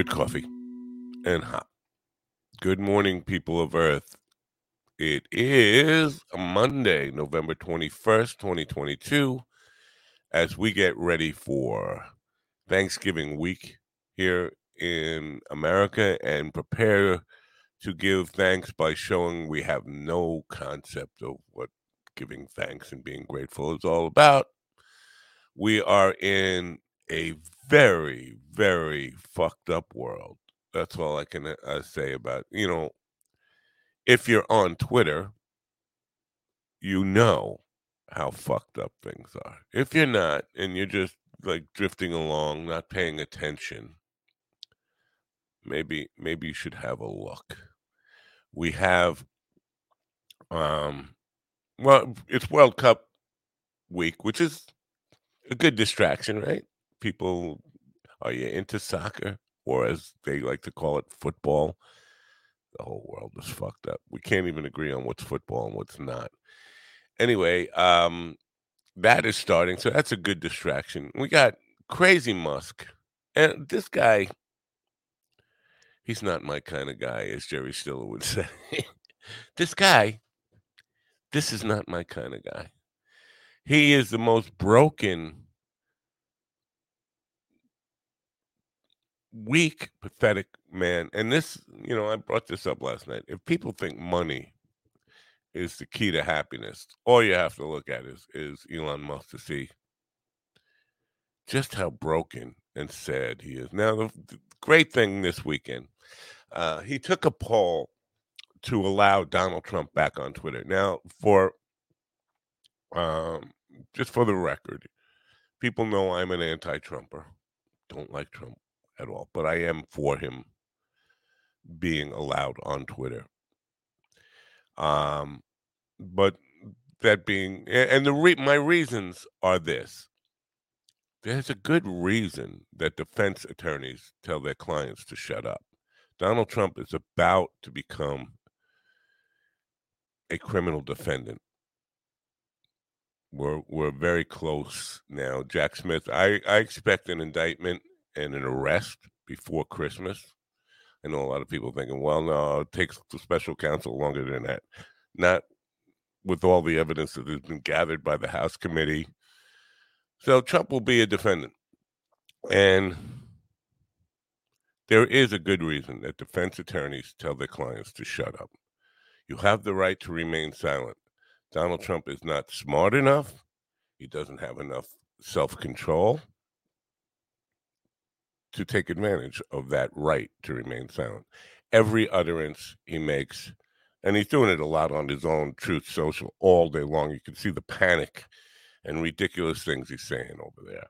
Good coffee and hot. Good morning, people of Earth. It is Monday, November 21st, 2022, as we get ready for Thanksgiving week here in America and prepare to give thanks by showing we have no concept of what giving thanks and being grateful is all about. We are in a very, very fucked up world. That's all I can uh, say about, you know, if you're on Twitter, you know how fucked up things are. If you're not and you're just like drifting along, not paying attention, maybe maybe you should have a look. We have um well, it's World Cup week, which is a good distraction, right? People are you into soccer or as they like to call it football? The whole world is fucked up. We can't even agree on what's football and what's not. Anyway, um that is starting, so that's a good distraction. We got Crazy Musk. And this guy he's not my kind of guy, as Jerry Stiller would say. this guy, this is not my kind of guy. He is the most broken, weak, pathetic man. And this, you know, I brought this up last night. If people think money is the key to happiness, all you have to look at is is Elon Musk to see just how broken and sad he is. Now, the, the great thing this weekend, uh, he took a poll to allow Donald Trump back on Twitter. Now, for um, just for the record, people know I'm an anti-Trumper. Don't like Trump at all, but I am for him being allowed on Twitter. Um, but that being, and the re- my reasons are this: there's a good reason that defense attorneys tell their clients to shut up. Donald Trump is about to become a criminal defendant. We're we're very close now. Jack Smith, I, I expect an indictment and an arrest before Christmas. I know a lot of people thinking, well, no, it takes the special counsel longer than that. Not with all the evidence that has been gathered by the House committee. So Trump will be a defendant. And there is a good reason that defense attorneys tell their clients to shut up. You have the right to remain silent. Donald Trump is not smart enough. He doesn't have enough self control to take advantage of that right to remain silent. Every utterance he makes, and he's doing it a lot on his own Truth Social all day long. You can see the panic and ridiculous things he's saying over there.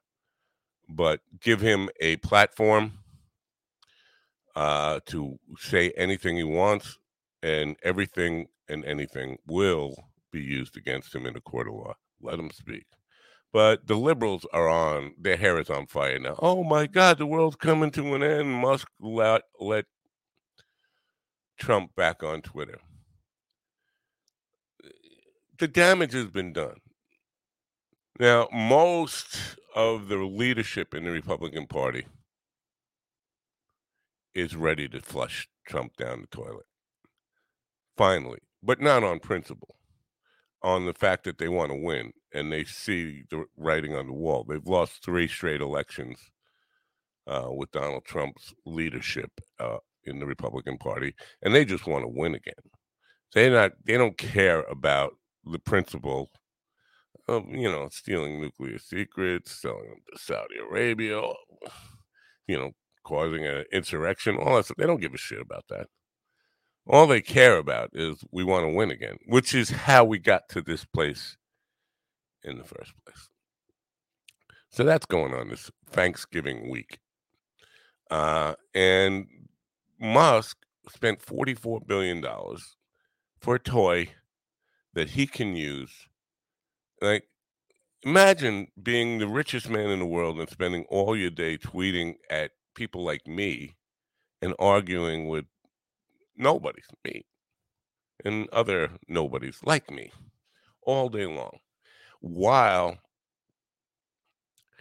But give him a platform uh, to say anything he wants, and everything and anything will be used against him in a court of law. Let him speak. But the liberals are on, their hair is on fire now. Oh my God, the world's coming to an end. Musk let, let Trump back on Twitter. The damage has been done. Now, most of the leadership in the Republican Party is ready to flush Trump down the toilet. Finally, but not on principle, on the fact that they want to win and they see the writing on the wall. They've lost three straight elections uh, with Donald Trump's leadership uh, in the Republican Party, and they just want to win again. They not they don't care about the principle of you know stealing nuclear secrets, selling them to Saudi Arabia, you know, causing an insurrection, all that stuff. They don't give a shit about that. All they care about is we want to win again, which is how we got to this place in the first place. So that's going on this Thanksgiving week. Uh, and Musk spent $44 billion for a toy that he can use. Like, imagine being the richest man in the world and spending all your day tweeting at people like me and arguing with nobodies, me, and other nobodies like me all day long, while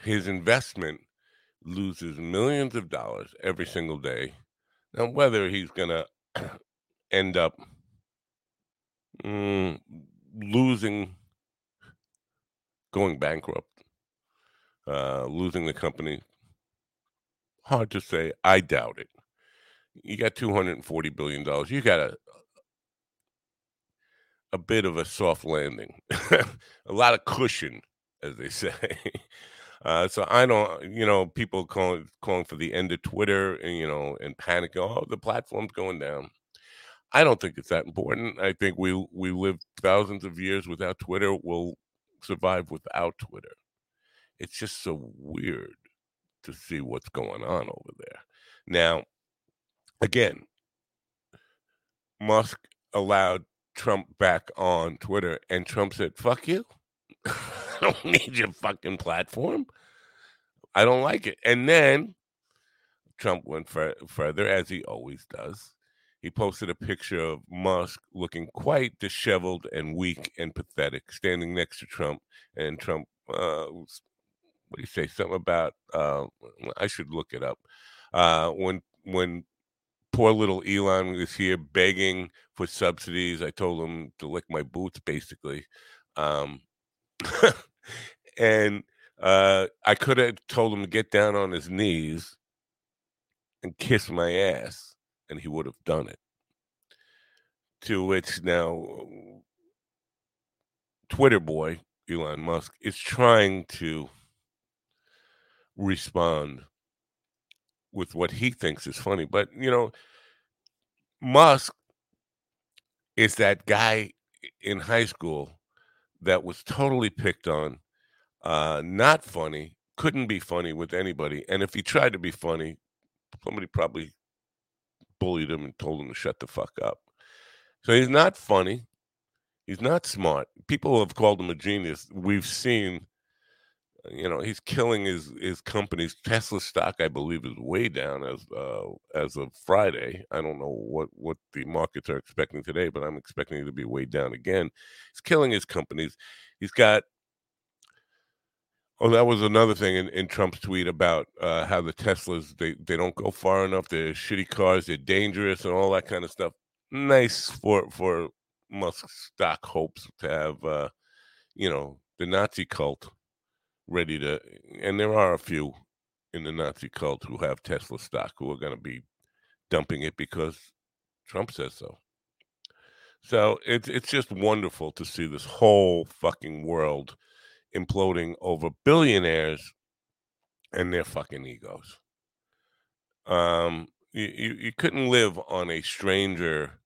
his investment loses millions of dollars every single day. Now, whether he's going to end up mm, losing, going bankrupt, uh, losing the company, hard to say. I doubt it. You got $240 billion. You got a, a bit of a soft landing, a lot of cushion, as they say. Uh, so I don't, you know, people calling calling for the end of Twitter and you know and panic. Oh, the platform's going down. I don't think it's that important. I think we we live thousands of years without Twitter. We'll survive without Twitter. It's just so weird to see what's going on over there. Now, again, Musk allowed Trump back on Twitter, and Trump said, "Fuck you." I don't need your fucking platform. I don't like it. And then Trump went further, as he always does. He posted a picture of Musk looking quite disheveled and weak and pathetic, standing next to Trump. And Trump, uh, what do you say? Something about uh, I should look it up. Uh, when when poor little Elon was here begging for subsidies, I told him to lick my boots, basically. Um, and uh, I could have told him to get down on his knees and kiss my ass, and he would have done it. To which now Twitter boy Elon Musk is trying to respond with what he thinks is funny. But, you know, Musk is that guy in high school that was totally picked on, uh, not funny, couldn't be funny with anybody. And if he tried to be funny, somebody probably bullied him and told him to shut the fuck up. So he's not funny. He's not smart. People have called him a genius. We've seen you know he's killing his his company's Tesla stock. I believe is way down as uh, as of Friday. I don't know what what the markets are expecting today, but I'm expecting it to be way down again. He's killing his companies. He's got. Oh, that was another thing in, in Trump's tweet about uh, how the Teslas they they don't go far enough. They're shitty cars. They're dangerous and all that kind of stuff. Nice for for Musk stock hopes to have, uh, you know, the Nazi cult ready to, and there are a few in the Nazi cult who have Tesla stock who are going to be dumping it because Trump says so. So it's it's just wonderful to see this whole fucking world imploding over billionaires and their fucking egos. Um, you, you, you couldn't live on a stranger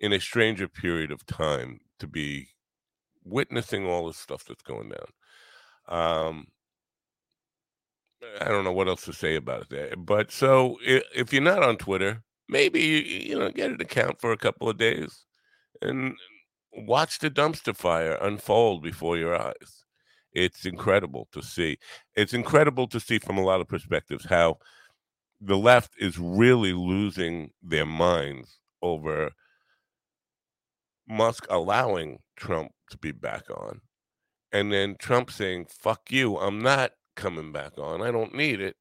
in a stranger period of time to be witnessing all this stuff that's going down. Um, I don't know what else to say about that. But so if, you're not on Twitter, maybe you know get an account for a couple of days and watch the dumpster fire unfold before your eyes. It's incredible to see. It's incredible to see from a lot of perspectives how the left is really losing their minds over Musk allowing Trump to be back on and then Trump saying, fuck you, I'm not coming back on. I don't need it.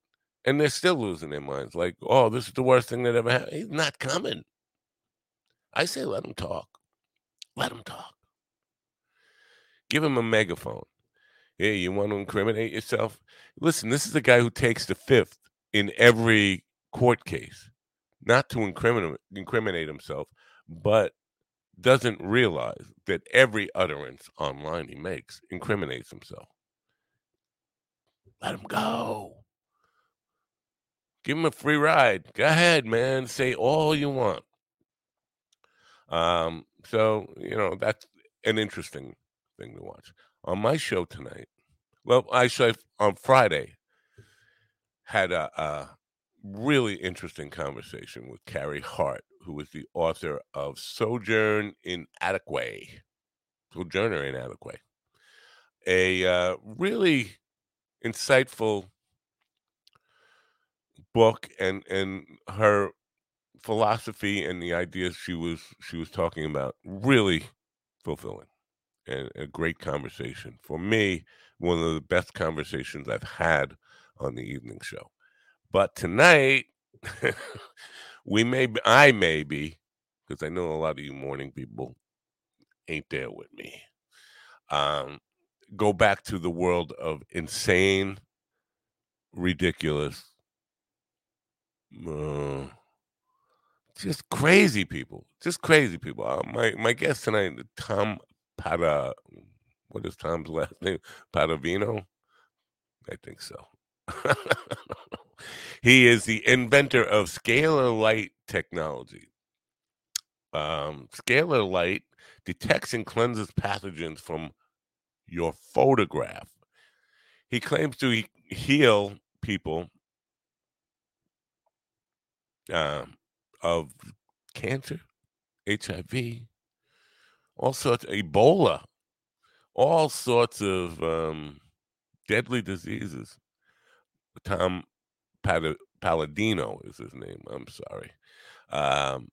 And they're still losing their minds. Like, oh, this is the worst thing that ever happened. He's not coming. I say, let him talk. Let him talk. Give him a megaphone. Hey, you want to incriminate yourself? Listen, this is the guy who takes the fifth in every court case, not to incriminate, incriminate himself, but doesn't realize that every utterance online he makes incriminates himself. Let him go. Give him a free ride. Go ahead, man. Say all you want. Um, so you know that's an interesting thing to watch. On my show tonight, well, I should on Friday had a, a really interesting conversation with Carrie Hart, who is the author of Sojourn in Attiqueh, Sojourner in Attiqueh, a uh, really insightful book, and and her philosophy and the ideas she was she was talking about really fulfilling and a great conversation. For me one of the best conversations i've had on the evening show. But tonight we may be, i may be because i know a lot of you morning people ain't there with me um go back to the world of insane ridiculous uh, just crazy people, just crazy people. Uh, my my guest tonight, Tom Pada, what is Tom's last name? Padavino, I think so. he is the inventor of scalar light technology. Um, scalar light detects and cleanses pathogens from your photograph. He claims to heal people um, of cancer, HIV, all sorts, Ebola, all sorts of um, deadly diseases. Tom Paladino is his name. I'm sorry. Um,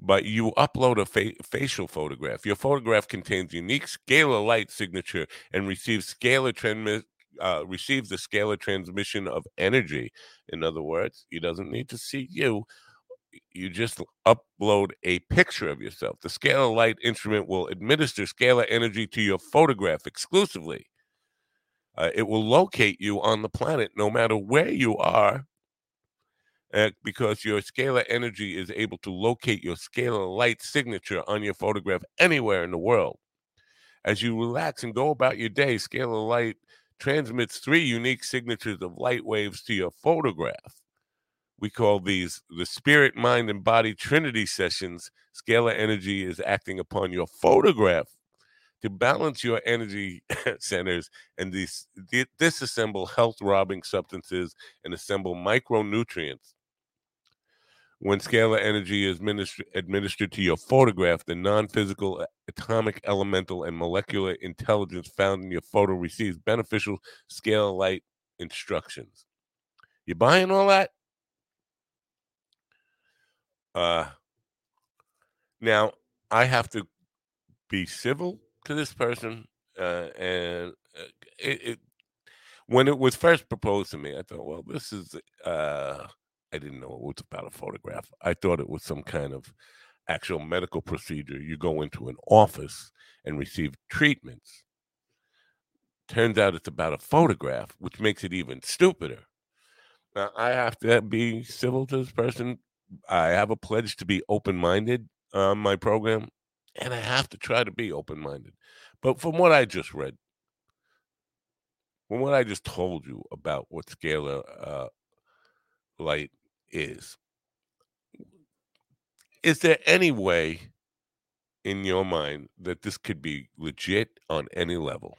but you upload a fa- facial photograph. Your photograph contains unique scalar light signature and receives scalar transmit uh, receives the scalar transmission of energy. In other words, he doesn't need to see you. You just upload a picture of yourself. The scalar light instrument will administer scalar energy to your photograph exclusively. Uh, it will locate you on the planet no matter where you are uh, because your scalar energy is able to locate your scalar light signature on your photograph anywhere in the world. As you relax and go about your day, scalar light transmits three unique signatures of light waves to your photograph. We call these the spirit, mind, and body trinity sessions. Scalar energy is acting upon your photograph to balance your energy centers and dis- disassemble health robbing substances and assemble micronutrients. When scalar energy is minister- administered to your photograph, the non physical, atomic, elemental, and molecular intelligence found in your photo receives beneficial scalar light instructions. You buying all that? Uh, now, I have to be civil to this person, uh, and uh, it, it, when it was first proposed to me, I thought, well, this is. Uh, I didn't know it was about a photograph. I thought it was some kind of actual medical procedure. You go into an office and receive treatments. Turns out it's about a photograph, which makes it even stupider. Now, I have to be civil to this person. I have a pledge to be open minded on my program, and I have to try to be open minded. But from what I just read, from what I just told you about what scalar uh, light is, is there any way in your mind that this could be legit on any level?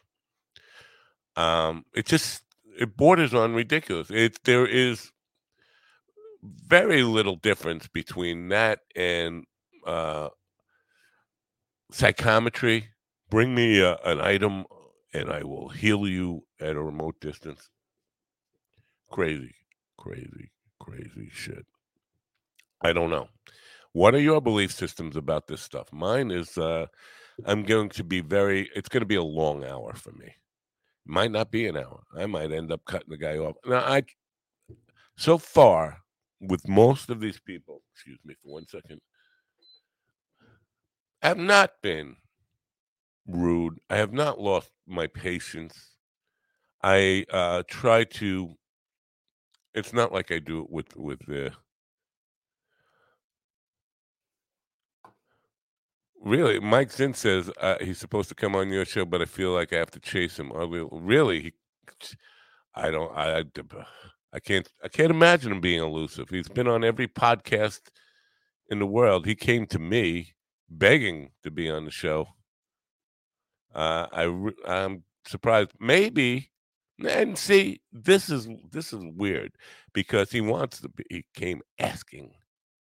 Um, it just it borders on ridiculous. It there is very little difference between that and uh, psychometry. Bring me a, an item and I will heal you at a remote distance. Crazy, crazy, crazy shit. I don't know. What are your belief systems about this stuff? Mine is uh, I'm going to be very, it's going to be a long hour for me. Might not be an hour. I might end up cutting the guy off. Now, I, so far, with most of these people, excuse me for one second, have not been rude. I have not lost my patience. I uh, try to. It's not like I do it with with the. Really, Mike Zinn says uh, he's supposed to come on your show, but I feel like I have to chase him. Really, he, I don't. I I can't I can't imagine him being elusive. He's been on every podcast in the world. He came to me begging to be on the show. Uh, I I'm surprised. Maybe and see this is this is weird because he wants to be. He came asking,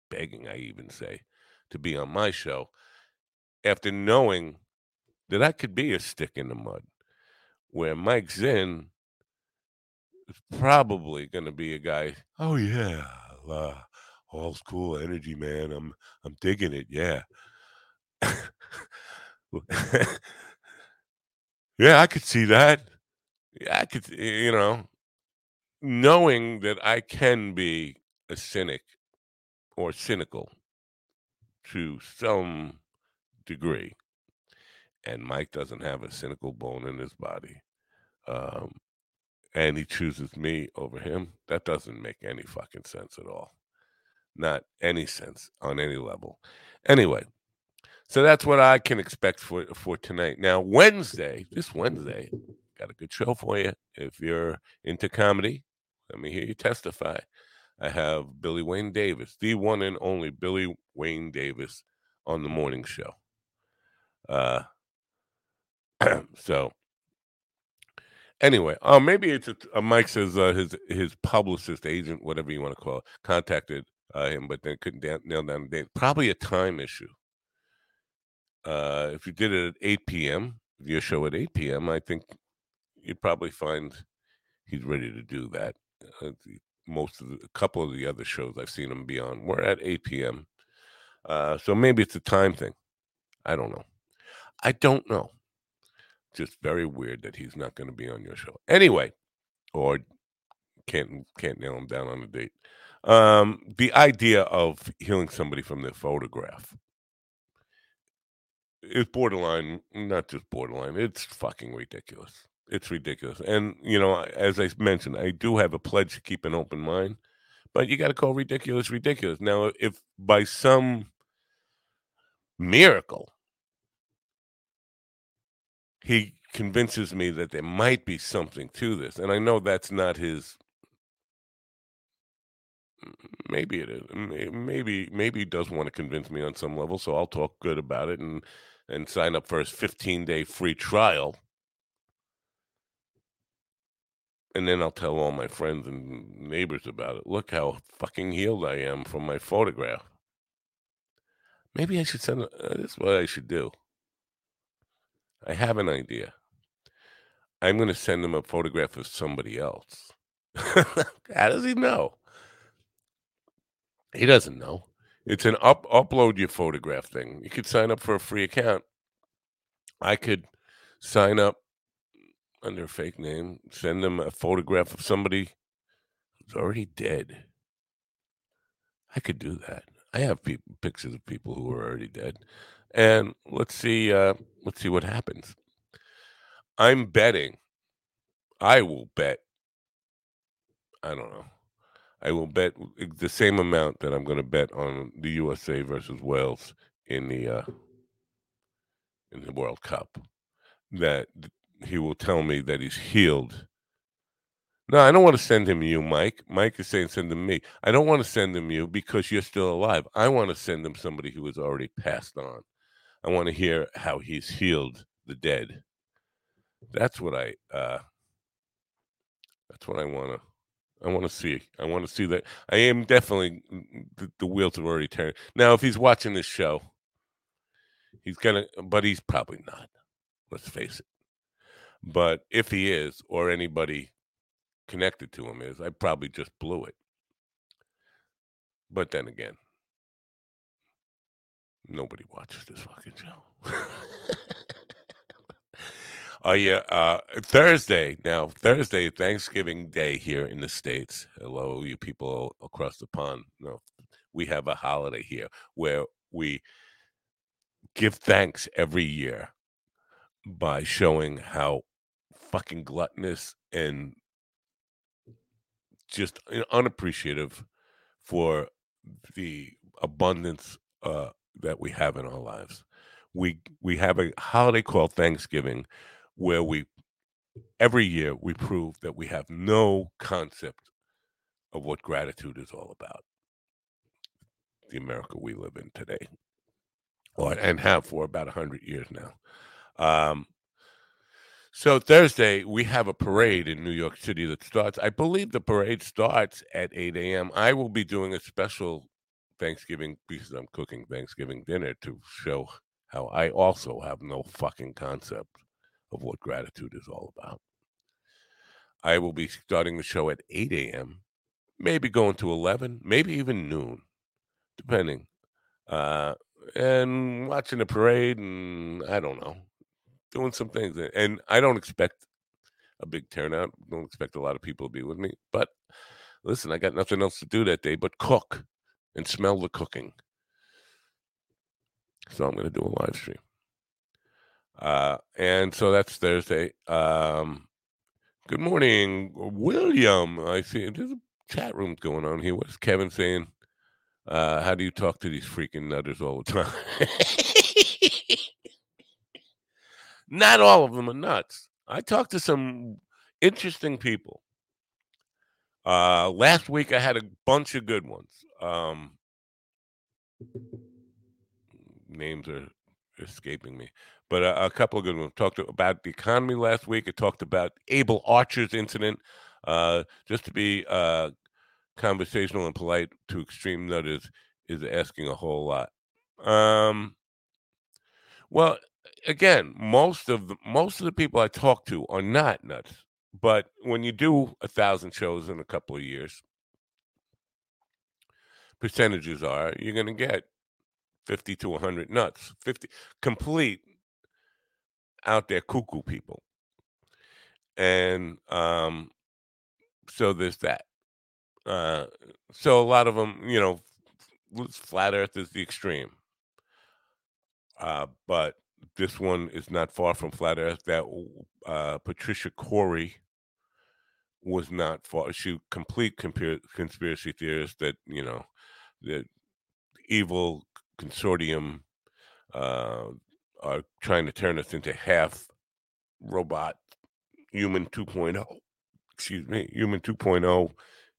begging. I even say to be on my show after knowing that I could be a stick in the mud. Where Mike Zinn is probably going to be a guy. Oh yeah, uh, all school energy, man. I'm I'm digging it. Yeah. yeah, I could see that. Yeah, I could, you know, knowing that I can be a cynic or cynical to some degree, and Mike doesn't have a cynical bone in his body, um, and he chooses me over him, that doesn't make any fucking sense at all. Not any sense on any level. Anyway, so that's what I can expect for for tonight. Now, Wednesday, this Wednesday, got a good show for you. If you're into comedy, let me hear you testify. I have Billy Wayne Davis, the one and only Billy Wayne Davis, on the morning show. Uh, so anyway, uh, maybe it's a, Mike says uh, his his publicist agent, whatever you want to call it, contacted uh, him, but then couldn't da- nail down the date. Probably a time issue. Uh, if you did it at 8 p.m., your show at 8 p.m., I think you'd probably find he's ready to do that. Uh, most of the, a couple of the other shows I've seen him be on were at 8 p.m. Uh, so maybe it's a time thing. I don't know. I don't know. Just very weird that he's not going to be on your show. Anyway, or can't can't nail him down on a date. Um, the idea of healing somebody from their photograph is borderline, not just borderline, it's fucking ridiculous. It's ridiculous. And, you know, as I mentioned, I do have a pledge to keep an open mind, but you got to call ridiculous ridiculous. Now, if by some miracle he convinces me that there might be something to this, and I know that's not his maybe it is maybe maybe he does want to convince me on some level so i'll talk good about it and and sign up for his 15 day free trial. And then i'll tell all my friends and neighbors about it. Look how fucking healed i am from my photograph. Maybe i should send uh, this is what i should do. I have an idea. I'm going to send him a photograph of somebody else. How does he know? He doesn't know. It's an up upload your photograph thing. You could sign up for a free account. I could sign up under a fake name, send them a photograph of somebody who's already dead. I could do that. I have pe- pictures of people who are already dead, and let's see. Uh, let's see what happens. I'm betting. I will bet. I don't know. I will bet the same amount that I'm going to bet on the USA versus Wales in the uh, in the World Cup. That he will tell me that he's healed. No, I don't want to send him you, Mike. Mike is saying send him me. I don't want to send him you because you're still alive. I want to send him somebody who has already passed on. I want to hear how he's healed the dead. That's what I. uh That's what I want to I want to see. I want to see that. I am definitely mm, the, the wheels have already turned. Now, if he's watching this show, he's gonna, but he's probably not. Let's face it. But if he is, or anybody connected to him is, I probably just blew it. But then again, nobody watches this fucking show. Oh yeah, uh, Thursday now. Thursday, Thanksgiving Day here in the states. Hello, you people across the pond. No, we have a holiday here where we give thanks every year by showing how fucking gluttonous and just unappreciative for the abundance uh, that we have in our lives. We we have a holiday called Thanksgiving where we every year we prove that we have no concept of what gratitude is all about. The America we live in today, or and have for about hundred years now. Um, so Thursday we have a parade in New York City that starts. I believe the parade starts at 8 a.m. I will be doing a special Thanksgiving because I'm cooking Thanksgiving dinner to show how I also have no fucking concept of what gratitude is all about. I will be starting the show at 8 a.m., maybe going to 11, maybe even noon, depending. Uh, and watching the parade, and I don't know, doing some things. And I don't expect a big turnout. Don't expect a lot of people to be with me. But listen, I got nothing else to do that day but cook and smell the cooking. So I'm going to do a live stream. Uh, and so that's Thursday. Um, good morning, William. I see there's a chat room going on here. What's Kevin saying? Uh, how do you talk to these freaking nutters all the time? Not all of them are nuts. I talked to some interesting people. Uh, last week I had a bunch of good ones. Um, names are escaping me, but a, a couple of good ones. Talked about the economy last week. I talked about Able Archer's incident. Uh, just to be uh, conversational and polite to extreme nutters is asking a whole lot. Um, well, again, most of the most of the people I talk to are not nuts. But when you do a thousand shows in a couple of years, percentages are you're going to get 50 to 100 nuts, 50 complete out there cuckoo people. And um, so there's that. Uh, so a lot of them, you know, flat earth is the extreme. Uh, but this one is not far from flat earth. That uh, Patricia Corey was not far. She complete conspiracy theorist that, you know, that evil consortium uh, are trying to turn us into half robot human 2.0 excuse me human 2.0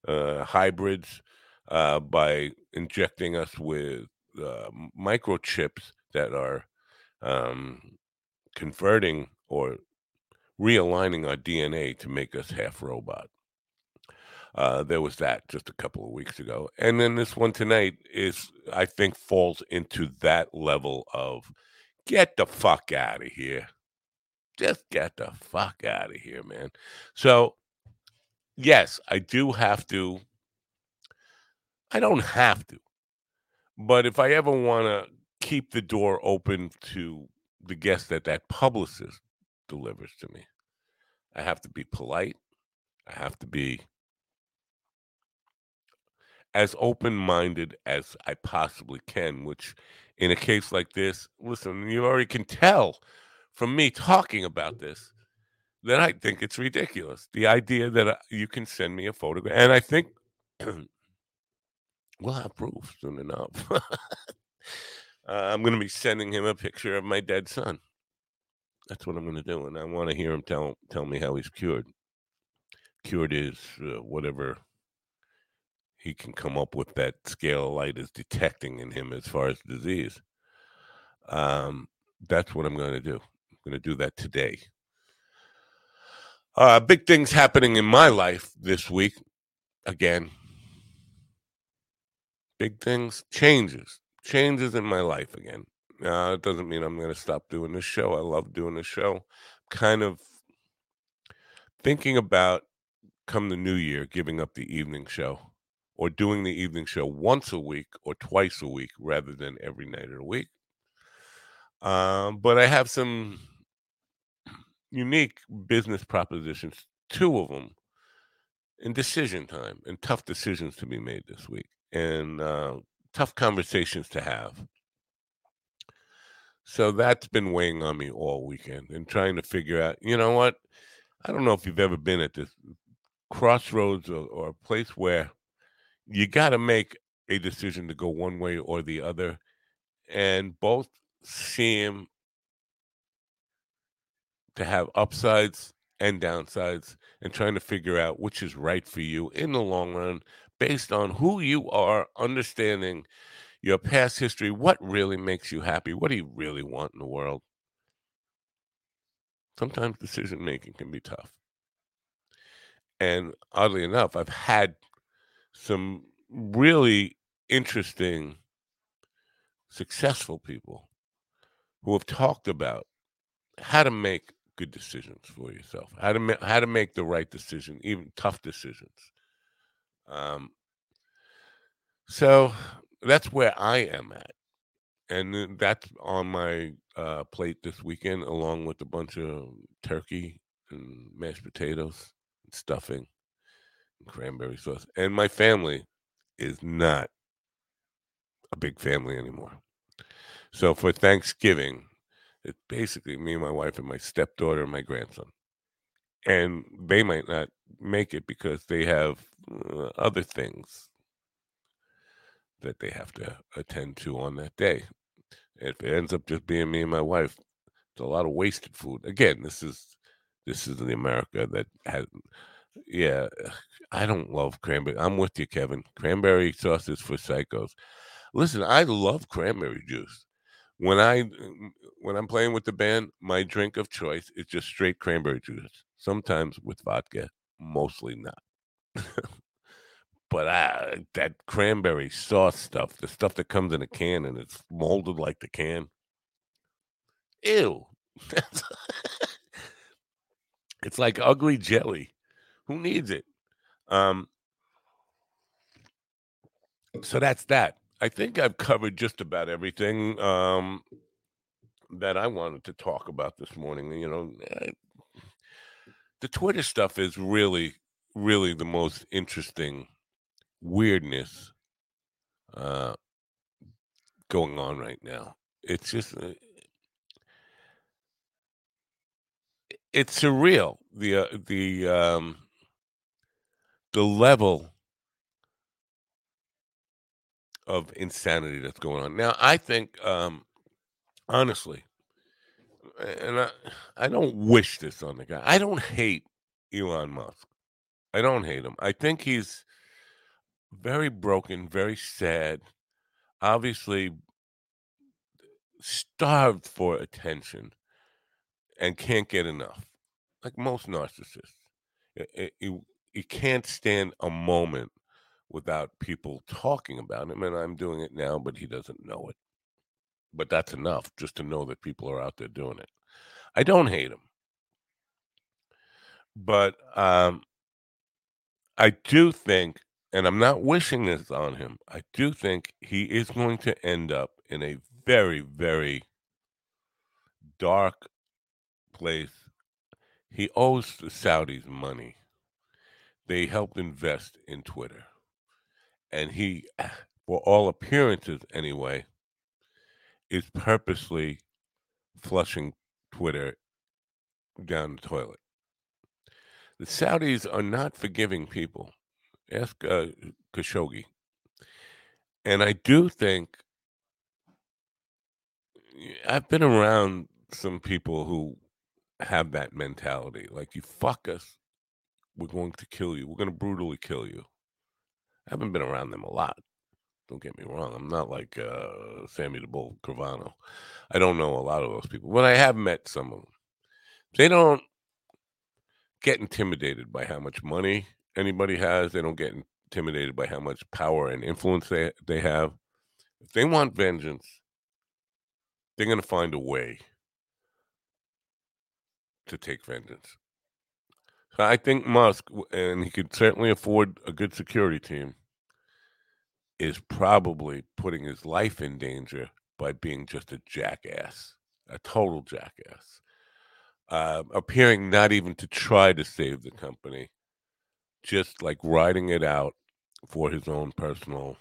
uh, hybrids uh, by injecting us with uh, microchips that are um, converting or realigning our DNA to make us half robot. Uh, there was that just a couple of weeks ago. And then this one tonight is, I think, falls into that level of get the fuck out of here. Just get the fuck out of here, man. So, yes, I do have to. I don't have to. But if I ever want to keep the door open to the guest that that publicist delivers to me, I have to be polite. I have to be as open minded as I possibly can, which in a case like this, listen, you already can tell from me talking about this that I think it's ridiculous. The idea that uh, you can send me a photograph, and I think we'll have proof soon enough. uh, I'm going to be sending him a picture of my dead son. That's what I'm going to do, and I want to hear him tell tell me how he's cured. Cured is uh, whatever he can come up with that scalar light is detecting in him as far as disease. Um, that's what I'm going to do. I'm going to do that today. Uh, big things happening in my life this week. Again, big things, changes, changes in my life again. It doesn't mean I'm going to stop doing this show. I love doing this show. Kind of thinking about come the new year, giving up the evening show or doing the evening show once a week or twice a week rather than every night of the week. Um, but I have some unique business propositions, two of them in decision time and tough decisions to be made this week and uh, tough conversations to have. So that's been weighing on me all weekend and trying to figure out, you know what? I don't know if you've ever been at this crossroads or, or a place where you got to make a decision to go one way or the other. And both seem to have upsides and downsides. and trying to figure out which is right for you in the long run based on who you are, understanding your past history, what really makes you happy, what do you really want in the world. Sometimes decision making can be tough. And oddly enough, I've had some really interesting, successful people who have talked about how to make good decisions for yourself, how to ma- how to make the right decision, even tough decisions. Um, so that's where I am at, and that's on my uh, plate this weekend, along with a bunch of turkey and mashed potatoes, and stuffing, cranberry sauce. And my family is not a big family anymore. So for Thanksgiving, it's basically me and my wife and my stepdaughter and my grandson. And they might not make it because they have uh, other things that they have to attend to on that day. If it ends up just being me and my wife, it's a lot of wasted food. Again, this is this is the America that has yeah, I don't love cranberry. I'm with you, Kevin. Cranberry sauce is for psychos. Listen, I love cranberry juice. When I uh, when I'm playing with the band, my drink of choice is just straight cranberry juice. Sometimes with vodka, mostly not. but I, that cranberry sauce stuff, the stuff that comes in a can and it's molded like the can, ew. it's like ugly jelly. Who needs it? Um, so that's that. I think I've covered just about everything um, that I wanted to talk about this morning. You know, I, the Twitter stuff is really, really the most interesting weirdness uh, going on right now. It's just, uh, it's surreal. The uh, the um, the level of insanity that's going on. Now, I think, um, honestly, and I, I don't wish this on the guy. I don't hate Elon Musk. I don't hate him. I think he's very broken, very sad, obviously starved for attention and can't get enough, like most narcissists. You, you can't stand a moment without people talking about him. And I'm doing it now, but he doesn't know it. But that's enough just to know that people are out there doing it. I don't hate him. But um, I do think, and I'm not wishing this on him, I do think he is going to end up in a very, very dark place. He owes the Saudis money. They helped invest in Twitter and he, for all appearances anyway, is purposely flushing Twitter down the toilet. The Saudis are not forgiving people. Ask uh, Khashoggi. And I do think I've been around some people who have that mentality. Like, you fuck us, we're going to kill you. We're going to brutally kill you. I haven't been around them a lot. Don't get me wrong. I'm not like uh, Sammy the Bull Gravano. I don't know a lot of those people, but I have met some of them. They don't get intimidated by how much money anybody has. They don't get intimidated by how much power and influence they, they have. If they want vengeance, they're going to find a way to take vengeance. I think Musk, and he could certainly afford a good security team, is probably putting his life in danger by being just a jackass, a total jackass, uh, appearing not even to try to save the company, just like riding it out for his own personal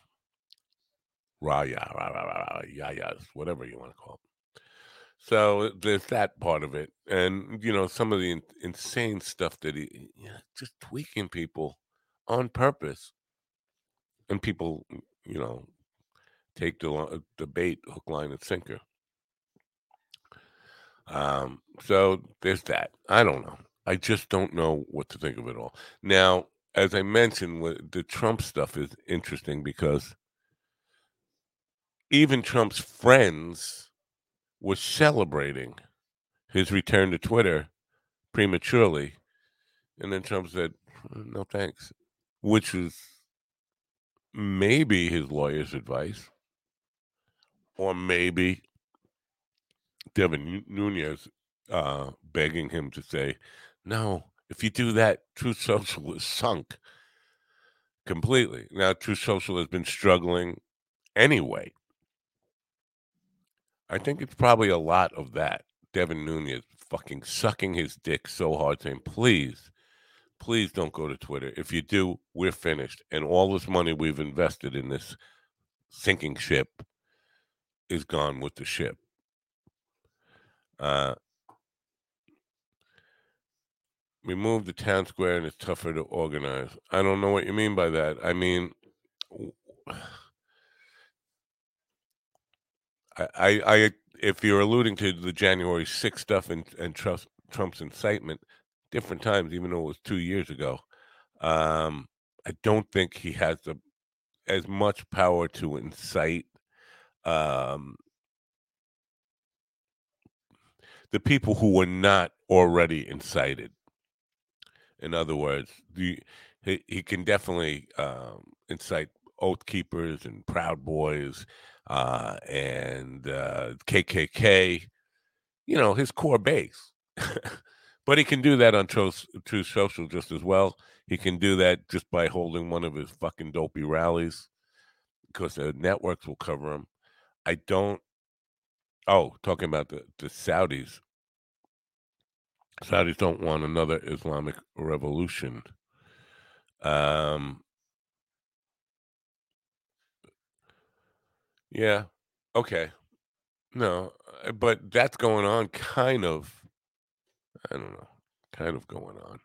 raya, rah, rah, rah, whatever you want to call. So there's that part of it, and you know some of the in- insane stuff that he, you know, just tweaking people on purpose, and people, you know, take the the bait, hook, line, and sinker. Um, so there's that. I don't know. I just don't know what to think of it all. Now, as I mentioned, the Trump stuff is interesting because even Trump's friends were celebrating his return to Twitter prematurely. And then Trump said, no thanks, which is maybe his lawyer's advice, or maybe Devin Nunes uh, begging him to say, no, if you do that, Truth Social is sunk completely. Now, Truth Social has been struggling anyway. I think it's probably a lot of that. Devin Nunes fucking sucking his dick so hard, saying, please, please don't go to Twitter. If you do, we're finished. And all this money we've invested in this sinking ship is gone with the ship. Uh, we moved the town square and it's tougher to organize. I don't know what you mean by that. I mean, I, I, if you're alluding to the January 6th stuff and, and Trump's, Trump's incitement, different times, even though it was two years ago, um, I don't think he has the as much power to incite um, the people who were not already incited. In other words, the, he, he can definitely um, incite oath keepers and proud boys uh, and uh, KKK, you know, his core base. but he can do that on True, Truth Social just as well. He can do that just by holding one of his fucking dopey rallies because the networks will cover him. I don't. Oh, talking about the, the Saudis. Saudis don't want another Islamic revolution. Um, Yeah. Okay. No, uh, but that's going on kind of I don't know, kind of going on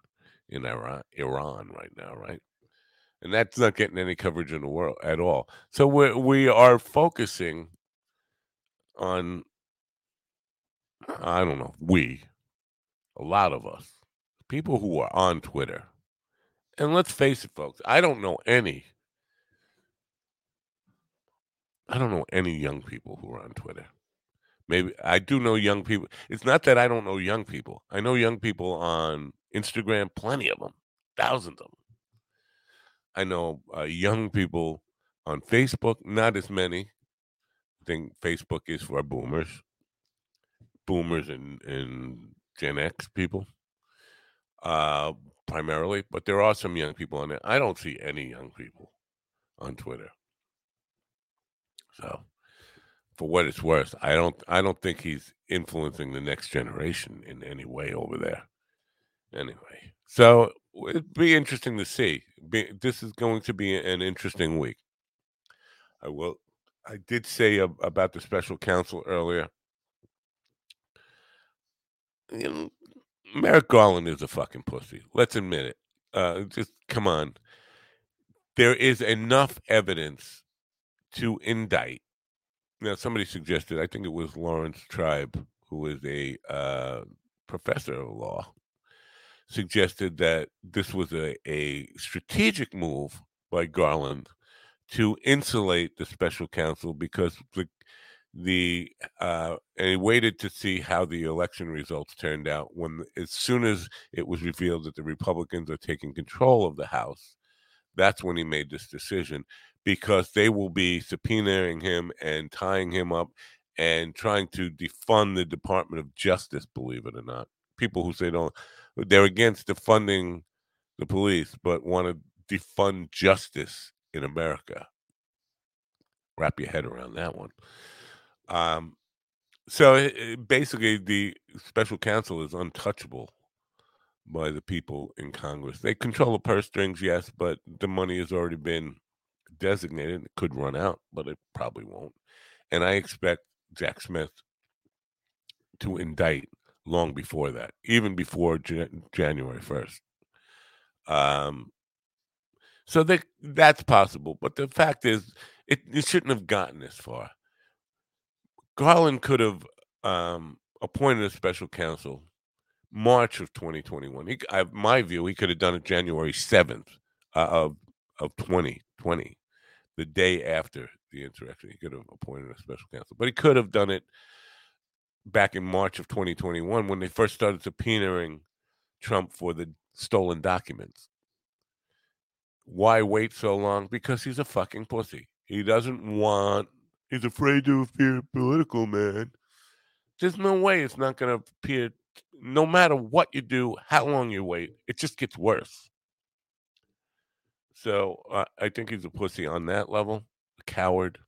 in Iran Iran right now, right? And that's not getting any coverage in the world at all. So we we are focusing on I don't know, we a lot of us, people who are on Twitter. And let's face it, folks, I don't know any I don't know any young people who are on Twitter. Maybe I do know young people. It's not that I don't know young people. I know young people on Instagram, plenty of them, thousands of them. I know uh, young people on Facebook, not as many. I think Facebook is for boomers, boomers and, and Gen X people, uh, primarily. But there are some young people on there. I don't see any young people on Twitter. So, for what it's worth, I don't I don't think he's influencing the next generation in any way over there. Anyway, so it'd be interesting to see. Be, this is going to be an interesting week. I will. I did say about the special counsel earlier. You know, Merrick Garland is a fucking pussy. Let's admit it. Uh, just come on. There is enough evidence to indict. Now, somebody suggested, I think it was Laurence Tribe, who is a uh, professor of law, suggested that this was a, a strategic move by Garland to insulate the special counsel because the the uh, and he waited to see how the election results turned out when as soon as it was revealed that the republicans are taking control of the house that's when he made this decision because they will be subpoenaing him and tying him up and trying to defund the Department of Justice, believe it or not. People who say don't, they're against defunding the police, but want to defund justice in America. Wrap your head around that one. Um, so it, basically, the special counsel is untouchable by the people in Congress. They control the purse strings, yes, but the money has already been designated. It could run out, but it probably won't. And I expect Jack Smith to indict long before that, even before Jan- January 1st. Um, so that that's possible, but the fact is, it, it shouldn't have gotten this far. Garland could have um, appointed a special counsel March of 2021. He, I, my view, he could have done it January 7th uh, of of 2020, the day after the insurrection. He could have appointed a special counsel, but he could have done it back in March of 2021 when they first started subpoenaing Trump for the stolen documents. Why wait so long? Because he's a fucking pussy. He doesn't want, he's afraid to appear political, man. There's no way it's not going to appear, no matter what you do, how long you wait, it just gets worse. So uh, I think he's a pussy on that level, a coward,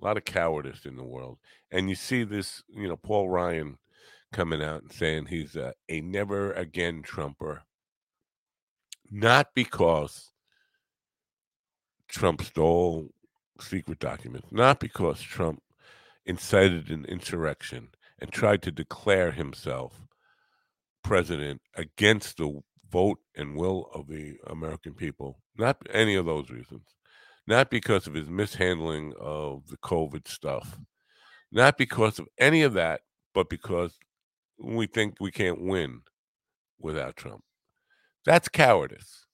a lot of cowardice in the world. And you see this, you know, Paul Ryan coming out and saying he's a, a never again Trumper. Not because Trump stole secret documents, not because Trump incited an insurrection and tried to declare himself president against the vote and will of the American people. Not any of those reasons. Not because of his mishandling of the COVID stuff. Not because of any of that, but because we think we can't win without Trump. That's cowardice.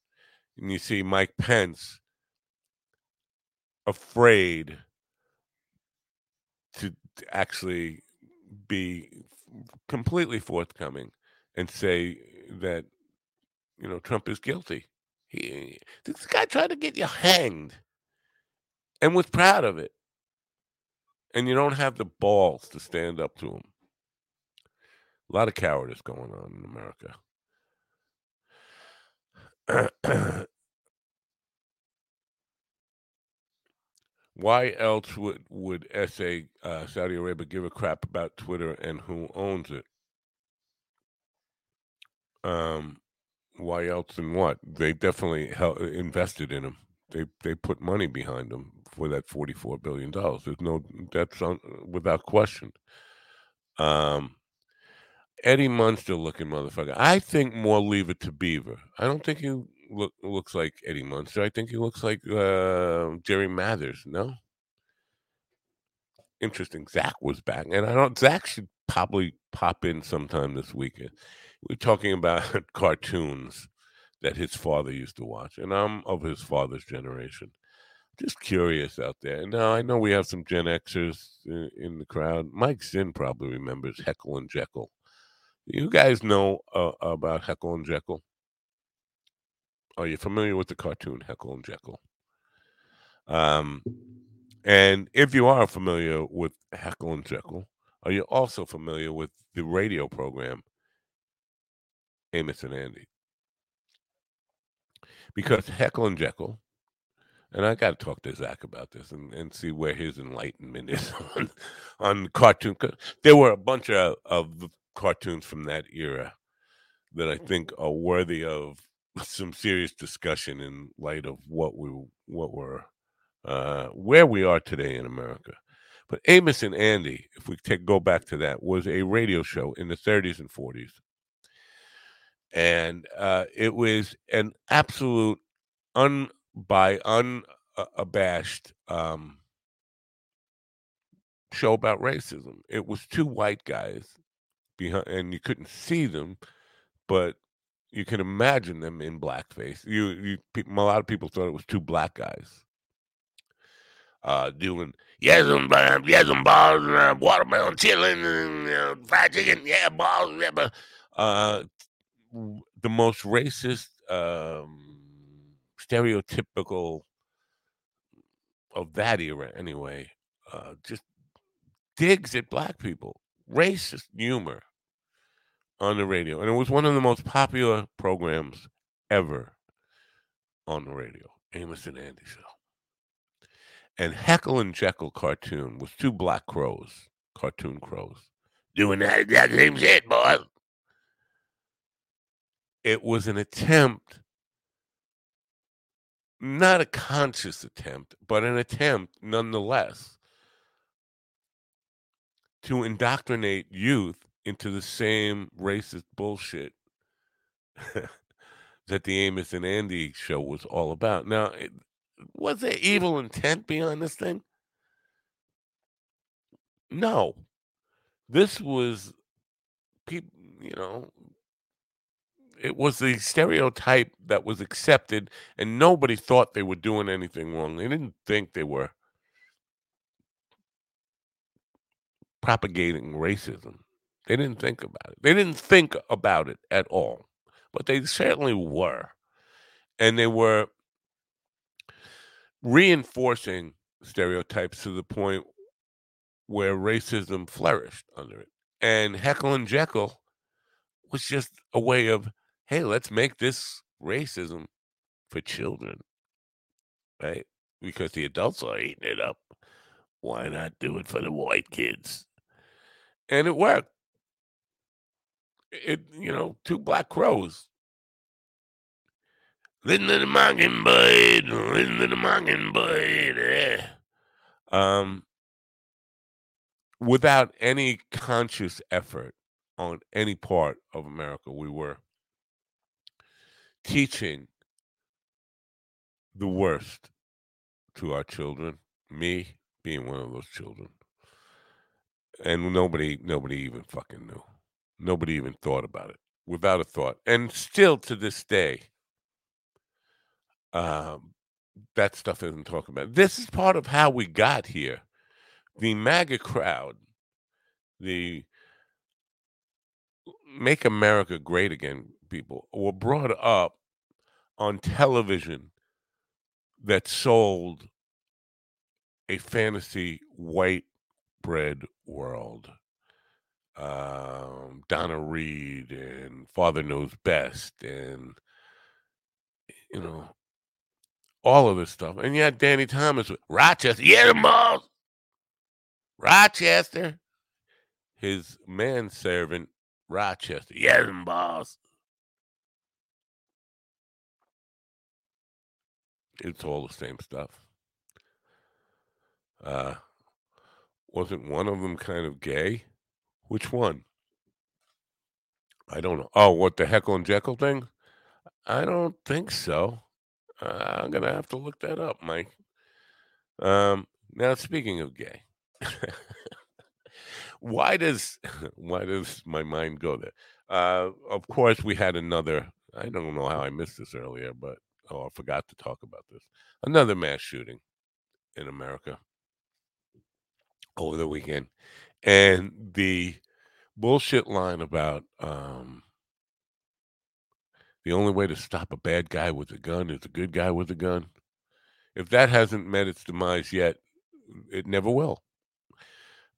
And you see Mike Pence afraid to actually be completely forthcoming and say that you know Trump is guilty. He this guy tried to get you hanged and was proud of it. And you don't have the balls to stand up to him. A lot of cowardice going on in America. Why else would would SA uh, Saudi Arabia give a crap about Twitter and who owns it? Um, why else and what? They definitely hel- invested in him. They they put money behind him for that forty four billion dollars. There's no that's on, without question. Um, Eddie Munster looking motherfucker. I think more leave it to Beaver. I don't think he look looks like Eddie Munster. I think he looks like uh, Jerry Mathers. No. Interesting. Zach was back, and I don't. Zach should probably pop in sometime this weekend. We're talking about cartoons that his father used to watch, and I'm of his father's generation. Just curious out there. Now I know we have some Gen Xers in, in the crowd. Mike Zinn probably remembers Heckle and Jeckle. You guys know uh, about Heckle and Jeckle? Are you familiar with the cartoon Heckle and Jeckle? Um, and if you are familiar with Heckle and Jeckle, are you also familiar with the radio program Amos and Andy? Because Heckle and Jeckle, and I got to talk to Zach about this and, and see where his enlightenment is on on cartoon. There were a bunch of, of cartoons from that era that I think are worthy of some serious discussion in light of what we what we're uh, where we are today in America. But Amos and Andy, if we take go back to that, was a radio show in the 30s and 40s, and uh, it was an absolute un by unabashed um, show about racism. It was two white guys behind, and you couldn't see them, but you can imagine them in blackface. You, you, a lot of people thought it was two black guys uh, doing yes, um, yes, um, balls, uh, watermelon chilling, and uh, fried chicken, yeah, balls, yeah, but, uh, the most racist, um, stereotypical of that era, anyway. Uh, just digs at black people, racist humor on the radio. And it was one of the most popular programs ever on the radio. Amos and Andy Show. And Heckle and Jeckle cartoon was two black crows, cartoon crows, doing that exact same shit, boy. It was an attempt, not a conscious attempt, but an attempt nonetheless to indoctrinate youth into the same racist bullshit that the Amos and Andy show was all about. Now, it, was there evil intent behind this thing? No. This was people, you know, it was the stereotype that was accepted, and nobody thought they were doing anything wrong. They didn't think they were propagating racism. They didn't think about it. They didn't think about it at all, but they certainly were. And they were reinforcing stereotypes to the point where racism flourished under it. And Heckle and Jeckle was just a way of, hey, let's make this racism for children, right? Because the adults are eating it up. Why not do it for the white kids? And it worked. It, you know, two black crows. Listen the mockingbird, listen the mockingbird. Eh. Um, without any conscious effort on any part of America, we were teaching the worst to our children, me being one of those children. And nobody nobody even fucking knew. Nobody even thought about it. Without a thought. And still to this day, um, that stuff isn't talked about. This is part of how we got here. The MAGA crowd, the Make America Great Again people, were brought up on television that sold a fantasy white bread world. Um, Donna Reed and Father Knows Best, and you know, all of this stuff. And you had Danny Thomas with Rochester. Yeah, the balls. Rochester. His manservant, Rochester. The balls. It's all the same stuff. Uh, wasn't one of them kind of gay? Which one? I don't know. Oh, what the Heckle and Jeckle thing? I don't think so. Uh, I'm gonna have to look that up, Mike. Um, now speaking of gay, why does why does my mind go there? Uh, of course, we had another. I don't know how I missed this earlier, but oh, I forgot to talk about this. Another mass shooting in America over the weekend, and the bullshit line about um, the only way to stop a bad guy with a gun is a good guy with a gun. If that hasn't met its demise yet, it never will.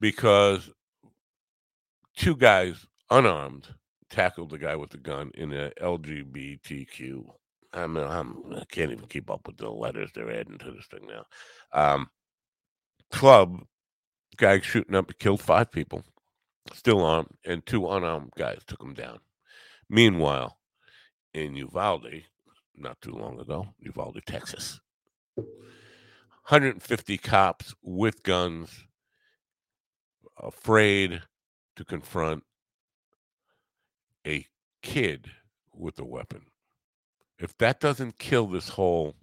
Because two guys unarmed tackled the guy with the gun in a LGBTQ. I mean, I'm, I can't even keep up with the letters they're adding to this thing now. Um, club guy shooting up killed five people, still armed, and two unarmed guys took him down. Meanwhile, in Uvalde not too long ago, Uvalde, Texas. 150 cops with guns, afraid to confront a kid with a weapon. If that doesn't kill this whole,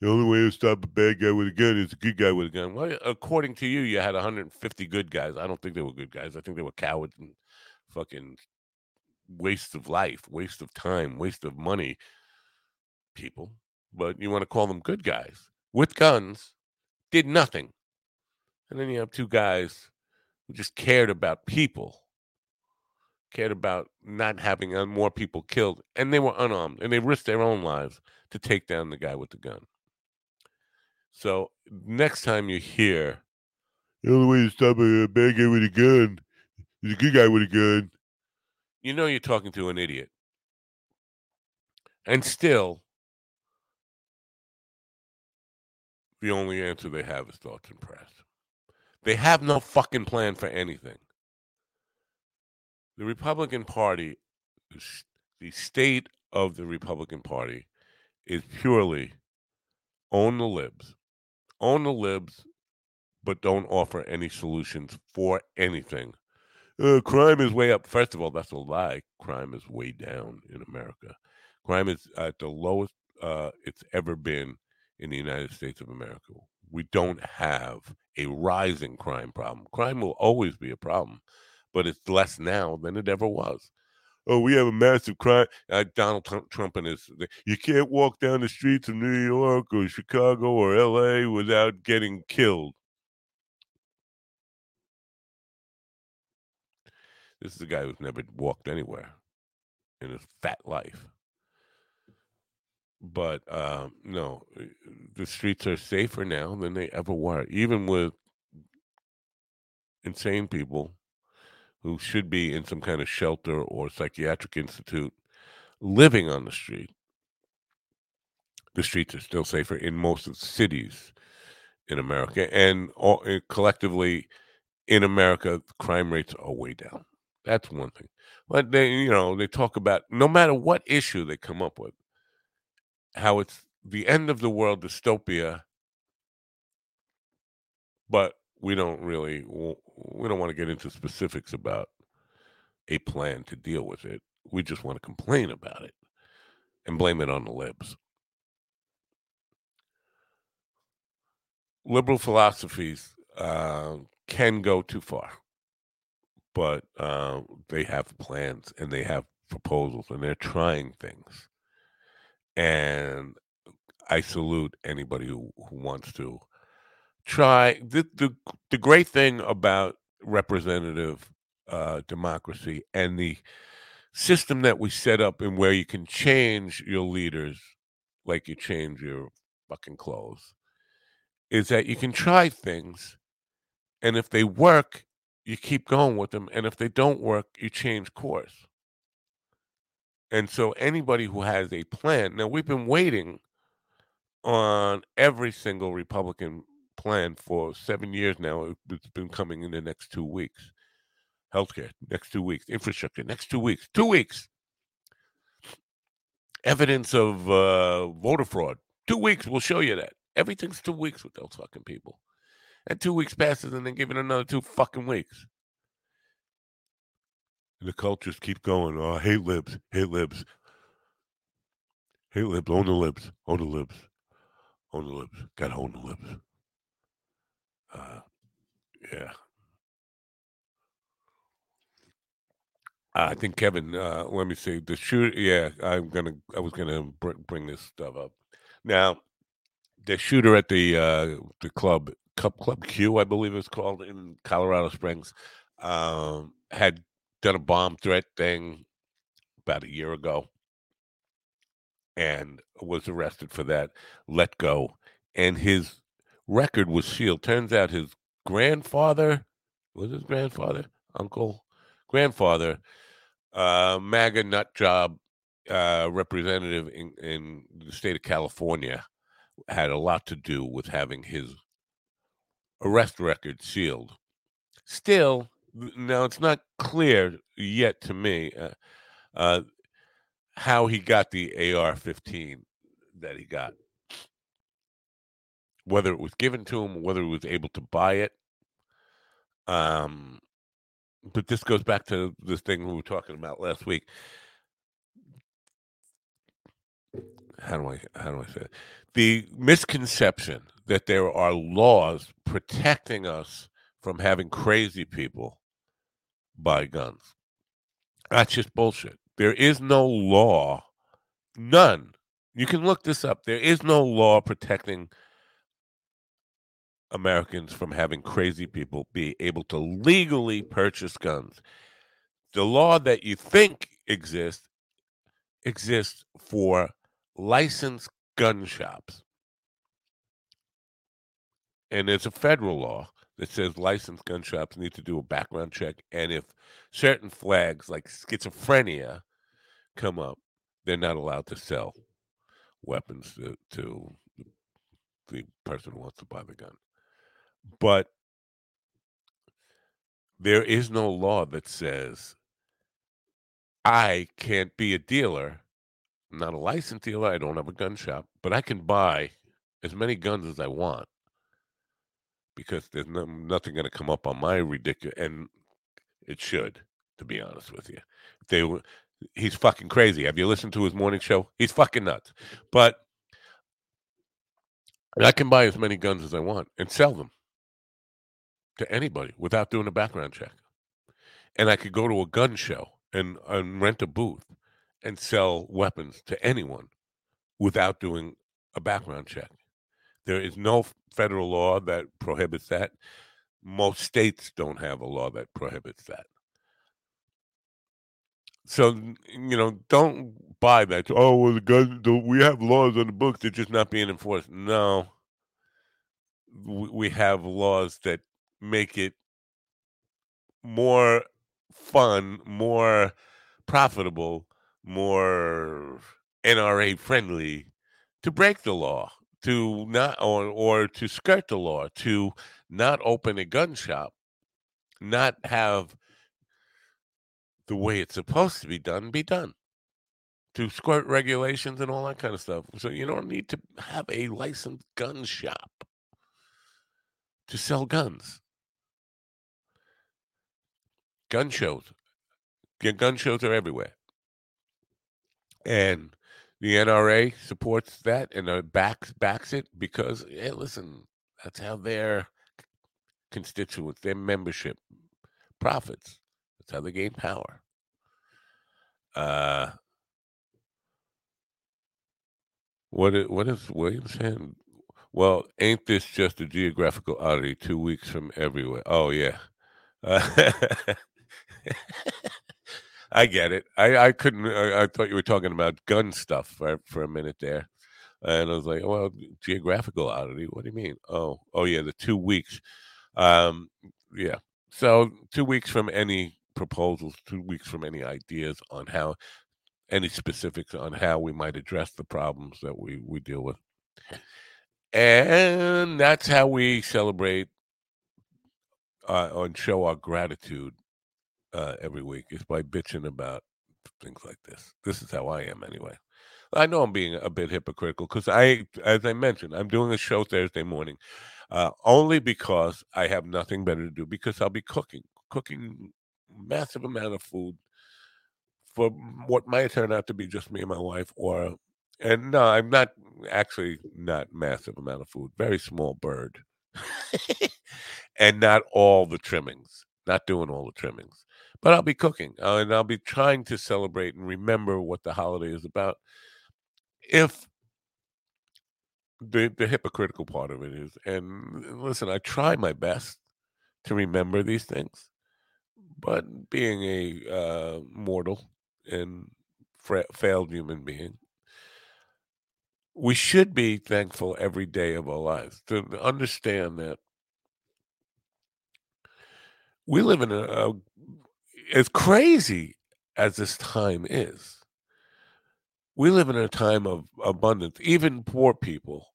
the only way to stop a bad guy with a gun is a good guy with a gun. Well, according to you, you had 150 good guys. I don't think they were good guys. I think they were cowards and fucking waste of life, waste of time, waste of money people, but you want to call them good guys with guns, did nothing. And then you have two guys who just cared about people, cared about not having uh, more people killed, and they were unarmed and they risked their own lives to take down the guy with the gun. So next time you hear the only way to stop a bad guy with a gun is a good guy with a gun, you know you're talking to an idiot. And still, the only answer they have is thoughts and prayers. They have no fucking plan for anything. The Republican Party, the state of the Republican Party is purely own the libs, own the libs, but don't offer any solutions for anything uh, crime is way up. First of all, that's a lie. Crime is way down in America. Crime is at the lowest uh, it's ever been in the United States of America. We don't have a rising crime problem. Crime will always be a problem, but it's less now than it ever was. oh, we have a massive crime. Uh, Donald Trump, and his, you can't walk down the streets of New York or Chicago or L.A. without getting killed. This is a guy who's never walked anywhere in his fat life. But um, no, uh, the streets are safer now than they ever were, even with insane people who should be in some kind of shelter or psychiatric institute living on the street. The streets are still safer in most of the cities in America, and all, uh, collectively in America, crime rates are way down. That's one thing. But they, you know, they talk about no matter what issue they come up with, how it's the end of the world dystopia, but we don't really we don't want to get into specifics about a plan to deal with it. We just want to complain about it and blame it on the libs. Liberal philosophies uh, can go too far, but uh, they have plans and they have proposals and they're trying things. And I salute anybody who, who wants to try the, the the great thing about representative uh, democracy and the system that we set up in where you can change your leaders like you change your fucking clothes is that you can try things and if they work you keep going with them and if they don't work you change course. And so anybody who has a plan now we've been waiting on every single republican plan for seven years now. It's been coming in the next two weeks. Healthcare, next two weeks. Infrastructure, next two weeks. Two weeks. Evidence of uh, voter fraud. Two weeks. We'll show you that. Everything's two weeks with those fucking people. And two weeks passes and then give it another two fucking weeks. And the cultures keep going. Oh, hate libs. Hate libs. Hate libs. Own the libs. Own the libs. Own the libs. Gotta own the libs. Uh, yeah. I think Kevin. Uh, let me see the shooter. Yeah, I'm gonna. I was gonna br- bring this stuff up. Now, the shooter at the uh, the club, Cup Club Q, I believe it's called in Colorado Springs, um, had done a bomb threat thing about a year ago, and was arrested for that. Let go, and his record was sealed. Turns out his grandfather was his grandfather, uncle, grandfather, uh, MAGA nut job uh, representative in, in the state of California, had a lot to do with having his arrest record sealed. Still, now it's not clear yet to me uh, uh, how he got the AR 15 that he got whether it was given to him, whether he was able to buy it. Um, but this goes back to this thing we were talking about last week. How do I how do I say it? The misconception that there are laws protecting us from having crazy people buy guns. That's just bullshit. There is no law, none. You can look this up. There is no law protecting Americans from having crazy people be able to legally purchase guns. The law that you think exists exists for licensed gun shops. And it's a federal law that says licensed gun shops need to do a background check. And if certain flags like schizophrenia come up, they're not allowed to sell weapons to, to the person who wants to buy the gun. But there is no law that says I can't be a dealer. I'm not a licensed dealer. I don't have a gun shop, but I can buy as many guns as I want because there's no, nothing going to come up on my ridiculous, and it should, to be honest with you. They were, he's fucking crazy. Have you listened to his morning show? He's fucking nuts. But I can buy as many guns as I want and sell them to anybody without doing a background check. And I could go to a gun show and, and rent a booth and sell weapons to anyone without doing a background check. There is no federal law that prohibits that. Most states don't have a law that prohibits that. So you know, don't buy that. Oh, well, the gun. The, we have laws on the books; they're just not being enforced. No, we have laws that make it more fun, more profitable, more NRA friendly to break the law, to not or or to skirt the law, to not open a gun shop, not have the way it's supposed to be done be done. To skirt regulations and all that kind of stuff. So you don't need to have a licensed gun shop to sell guns. Gun shows. Gun shows are everywhere. And the NRA supports that and uh, backs backs it because hey, listen, that's how their constituents, their membership profits. That's how they gain power. Uh, what is, what is William saying? Well, ain't this just a geographical oddity? Two weeks from everywhere. Oh yeah. Uh, I get it. I, I couldn't. I, I, thought you were talking about gun stuff for, for a minute there, and I was like, "Well, geographical oddity. What do you mean? Oh, oh yeah, the two weeks. Um, yeah. So two weeks from any proposals, two weeks from any ideas on how, any specifics on how we might address the problems that we we deal with, and that's how we celebrate uh, and show our gratitude uh, every week is by bitching about things like this. This is how I am anyway. I know I'm being a bit hypocritical because I, as I mentioned, I'm doing a show Thursday morning, uh, only because I have nothing better to do. Because I'll be cooking, cooking massive amount of food for what might turn out to be just me and my wife, or and no, I'm not actually not massive amount of food, very small bird, and not all the trimmings, not doing all the trimmings but I'll be cooking uh, and I'll be trying to celebrate and remember what the holiday is about. If the the hypocritical part of it is, and listen, I try my best to remember these things, but being a uh, mortal and fra- failed human being, we should be thankful every day of our lives to understand that we live in a, a as crazy as this time is, we live in a time of abundance. Even poor people,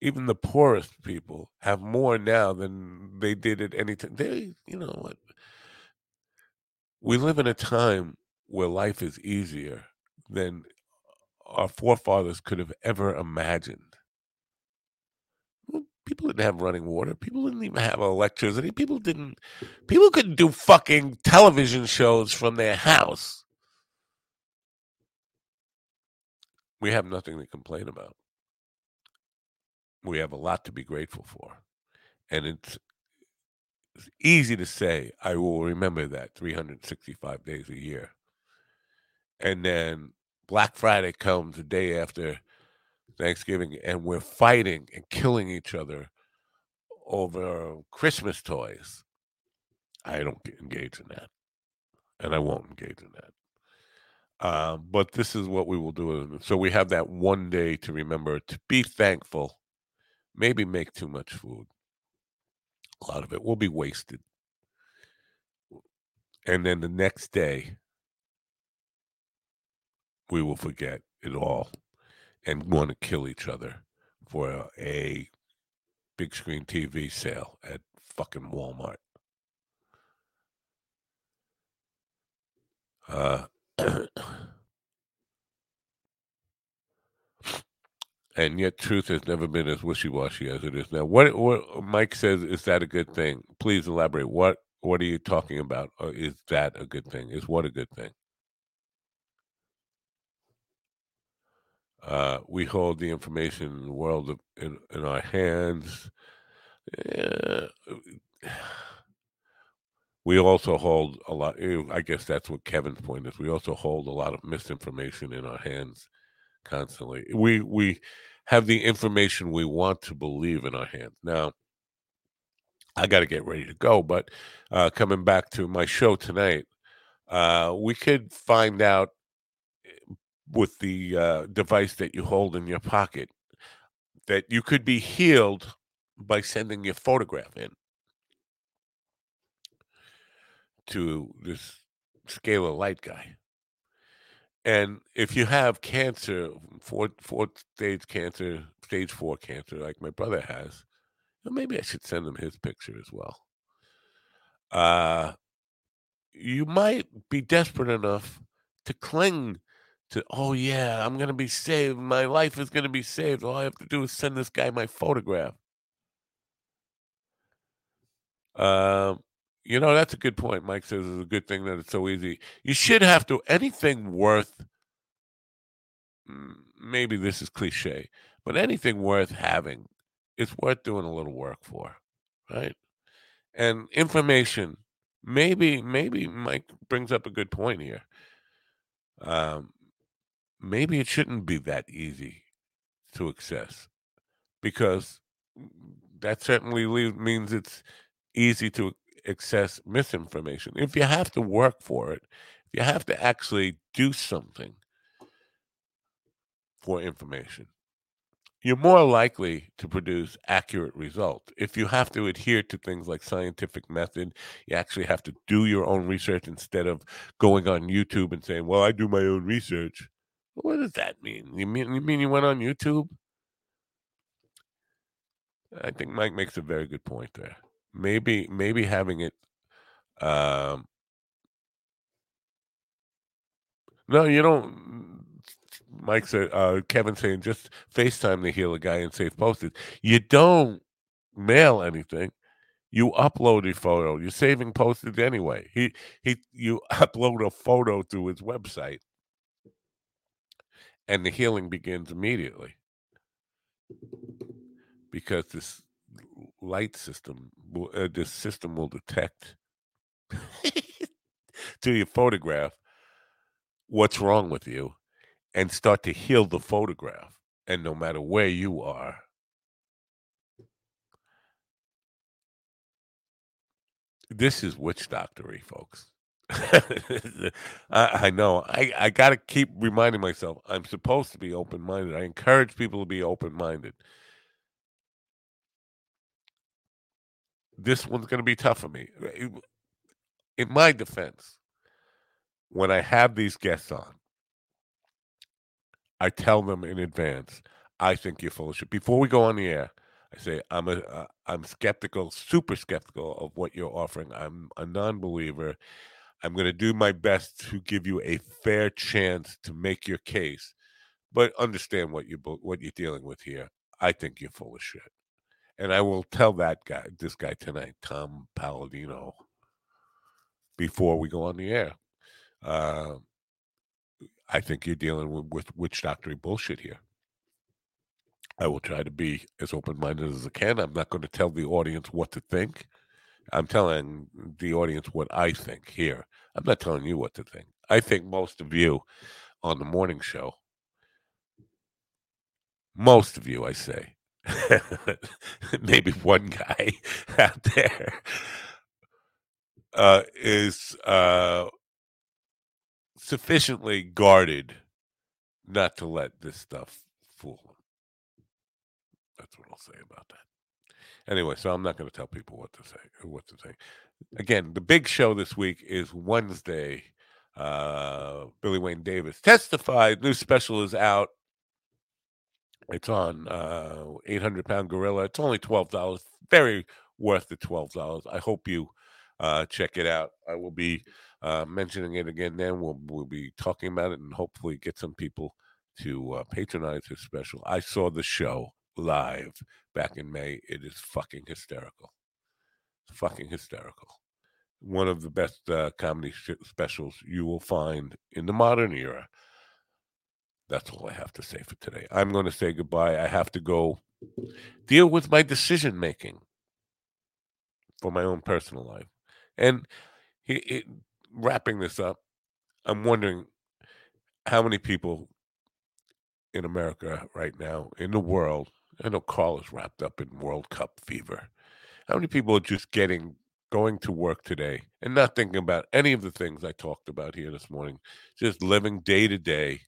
even the poorest people, have more now than they did at any time. They, you know what? We live in a time where life is easier than our forefathers could have ever imagined people didn't have running water. People didn't even have electricity. People didn't. People couldn't do fucking television shows from their house. We have nothing to complain about. We have a lot to be grateful for, and it's, it's easy to say. I will remember that 365 days a year, and then Black Friday comes the day after Thanksgiving, and we're fighting and killing each other over Christmas toys. I don't engage in that, and I won't engage in that. Uh, but this is what we will do. So we have that one day to remember to be thankful. Maybe make too much food. A lot of it will be wasted. And then the next day, we will forget it all and want to kill each other for a, a big screen TV sale at fucking Walmart. Uh, and yet truth has never been as wishy-washy as it is now. What, what Mike says is that a good thing? Please elaborate. What what are you talking about? Uh, is that a good thing? Is what a good thing? Uh, we hold the information in the world of, in, in our hands. Uh, we also hold a lot. I guess that's what Kevin's point is. We also hold a lot of misinformation in our hands constantly. We we have the information we want to believe in our hands. Now, I got to get ready to go, but uh, coming back to my show tonight, uh, we could find out with the uh, device that you hold in your pocket that you could be healed by sending your photograph in to this scalar light guy. And if you have cancer, fourth, fourth stage cancer, stage four cancer, like my brother has, well, maybe I should send him his picture as well. Uh, you might be desperate enough to cling to, oh, yeah, I'm going to be saved. My life is going to be saved. All I have to do is send this guy my photograph. Um, you know, that's a good point. Mike says it's a good thing that it's so easy. You should have to, anything worth, maybe this is cliche, but anything worth having it's worth doing a little work for, right? And information, maybe, maybe Mike brings up a good point here. Um, maybe it shouldn't be that easy to access because that certainly means it's easy to access misinformation. If you have to work for it, if you have to actually do something for information, you're more likely to produce accurate results. If you have to adhere to things like scientific method, you actually have to do your own research instead of going on YouTube and saying, "Well, I do my own research." What does that mean? You mean you mean you went on YouTube? I think Mike makes a very good point there. Maybe maybe having it um No, you don't Mike said uh Kevin saying just FaceTime to heal a guy and save postage. You don't mail anything. You upload a photo. You're saving postage anyway. He he you upload a photo to his website and the healing begins immediately. Because this light system will- uh, this system will detect to your photograph what's wrong with you and start to heal the photograph and no matter where you are this is witch doctory folks I, I know i i gotta keep reminding myself i'm supposed to be open-minded i encourage people to be open-minded this one's going to be tough for me Uh, in my defense when i have these guests on I tell them in advance, I think you're full of shit. Before we go on the air, I say I'm a uh, I'm skeptical, super skeptical of what you're offering. I'm a non-believer. I'm going to do my best to give you a fair chance to make your case, but understand what you what you're dealing with here. I think you're full of shit, and I will tell that guy, this guy tonight, Tom Paladino, before we go on the air. Uh, I think you're dealing with, with witch doctory bullshit here. I will try to be as open minded as I can. I'm not going to tell the audience what to think. I'm telling the audience what I think here. I'm not telling you what to think. I think most of you on the morning show, most of you, I say, maybe one guy out there, uh, is uh, sufficiently guarded not to let this stuff fool them. That's what I'll say about that. Anyway, so I'm not going to tell people what to say. What to say. Again, the big show this week is Wednesday. Uh, Billy Wayne Davis testified. New special is out. It's on uh, 800 Pound Gorilla. It's only twelve dollars. Very worth the twelve dollars. I hope you uh, check it out. I will be uh, mentioning it again. Then we'll we'll be talking about it and hopefully get some people to uh, patronize his special. I saw the show live back in May. It is fucking hysterical. Fucking hysterical. One of the best uh, comedy specials you will find in the modern era. That's all I have to say for today. I'm going to say goodbye. I have to go deal with my decision making for my own personal life. And he, it, wrapping this up, I'm wondering how many people in America right now, in the world, I know Carl is wrapped up in World Cup fever. How many people are just getting going to work today and not thinking about any of the things I talked about here this morning, just living day to day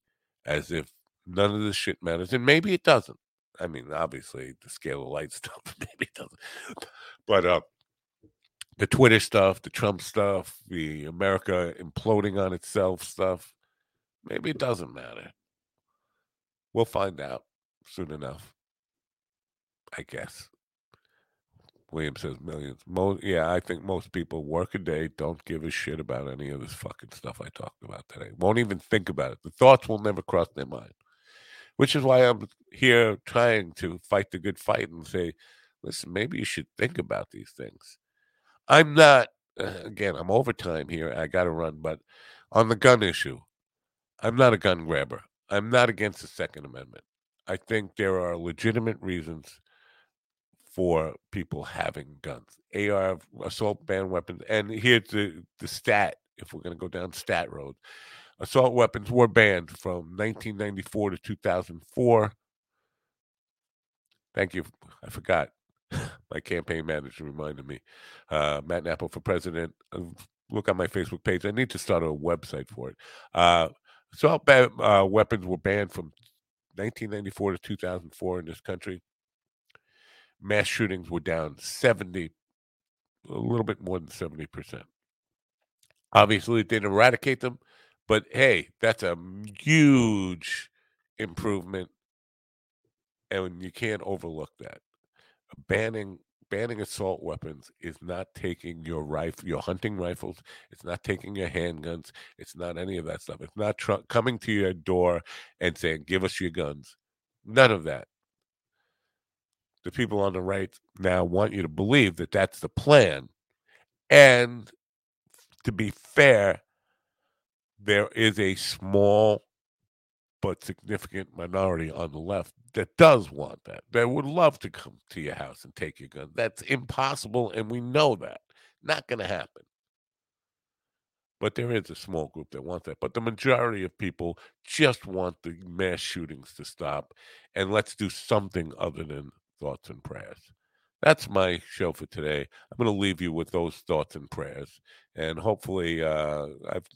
as if none of this shit matters. And maybe it doesn't. I mean, obviously, the scalar light stuff, maybe it doesn't. But uh, the Twitter stuff, the Trump stuff, the America imploding on itself stuff, maybe it doesn't matter. We'll find out soon enough, I guess. William says millions. Most, yeah, I think most people work a day, don't give a shit about any of this fucking stuff I talked about today. Won't even think about it. The thoughts will never cross their mind. Which is why I'm here trying to fight the good fight and say, listen, maybe you should think about these things. I'm not, uh, again, I'm overtime here. I got to run. But on the gun issue, I'm not a gun grabber. I'm not against the Second Amendment. I think there are legitimate reasons for people having guns, AR, assault banned weapons. And here's the, the stat, if we're going to go down stat road. Assault weapons were banned from 1994 to 2004. Thank you. I forgot. My campaign manager reminded me. Uh, Matt Nappo for president. Look on my Facebook page. I need to start a website for it. Uh, assault ban- uh, weapons were banned from 1994 to 2004 in this country mass shootings were down 70, a little bit more than 70%. Obviously, it didn't eradicate them, but hey, that's a huge improvement. And you can't overlook that. Banning banning assault weapons is not taking your rifle, your hunting rifles. It's not taking your handguns. It's not any of that stuff. It's not tr- coming to your door and saying, "Give us your guns." None of that the people on the right now want you to believe that that's the plan. And to be fair, there is a small but significant minority on the left that does want that, that would love to come to your house and take your gun. That's impossible, and we know that. Not going to happen. But there is a small group that wants that. But the majority of people just want the mass shootings to stop. And let's do something other than thoughts and prayers. That's my show for today. I'm going to leave you with those thoughts and prayers. And hopefully, uh, I've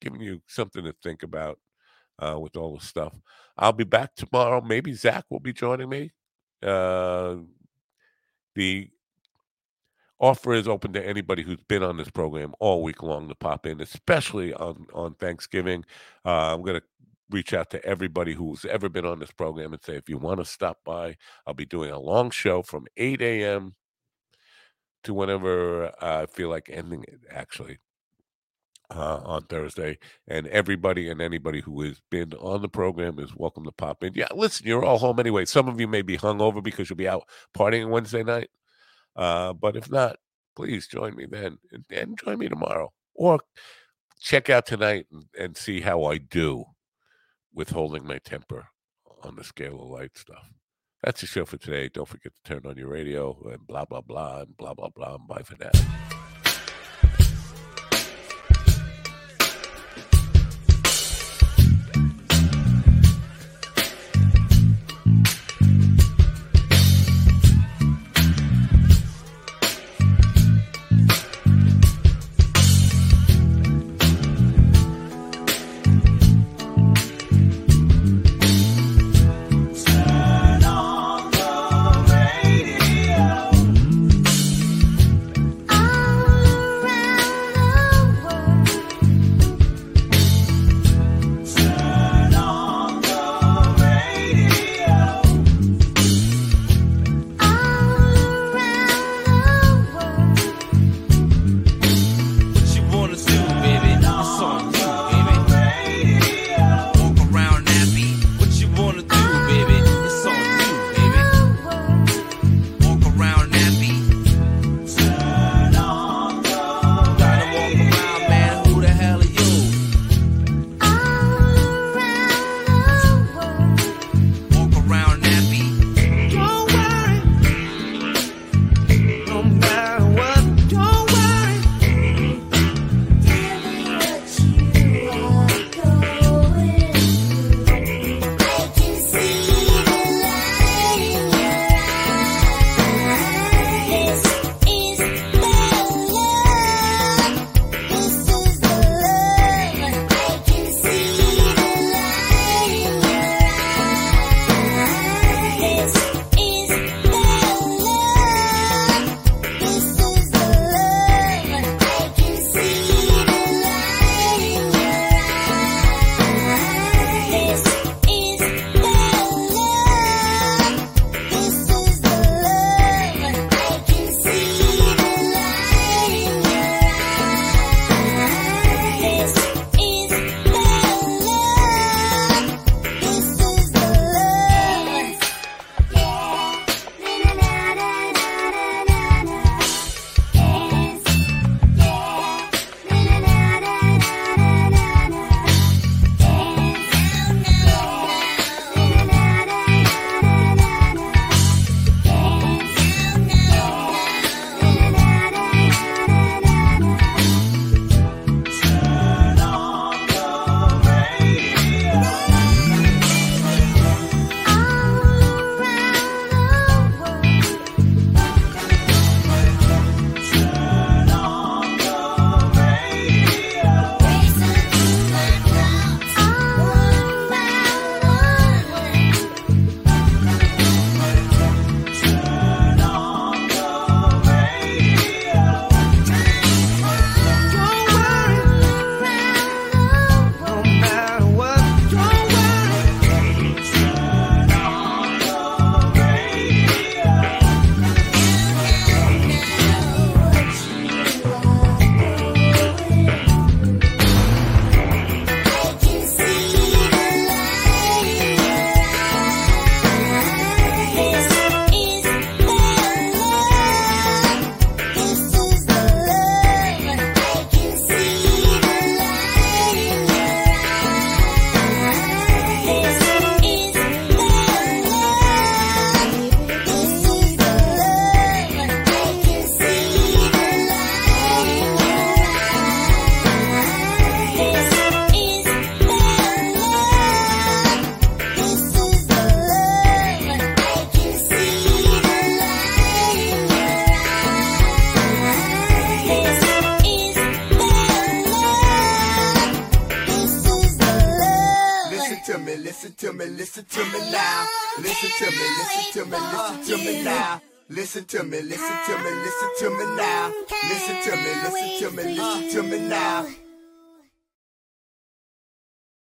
given you something to think about uh, with all the stuff. I'll be back tomorrow. Maybe Zach will be joining me. Uh, the offer is open to anybody who's been on this program all week long to pop in, especially on on Thanksgiving. Uh, I'm going to reach out to everybody who's ever been on this program and say, if you want to stop by, I'll be doing a long show from 8 a.m. to whenever I feel like ending it, actually, uh, on Thursday. And everybody and anybody who has been on the program is welcome to pop in. Yeah, listen, you're all home anyway. Some of you may be hungover because you'll be out partying Wednesday night. Uh, but if not, please join me then and, and join me tomorrow. Or check out tonight and, and see how I do withholding my temper on the scalar light stuff. That's the show for today. Don't forget to turn on your radio and blah, blah, blah, and blah, blah, blah. And bye for now.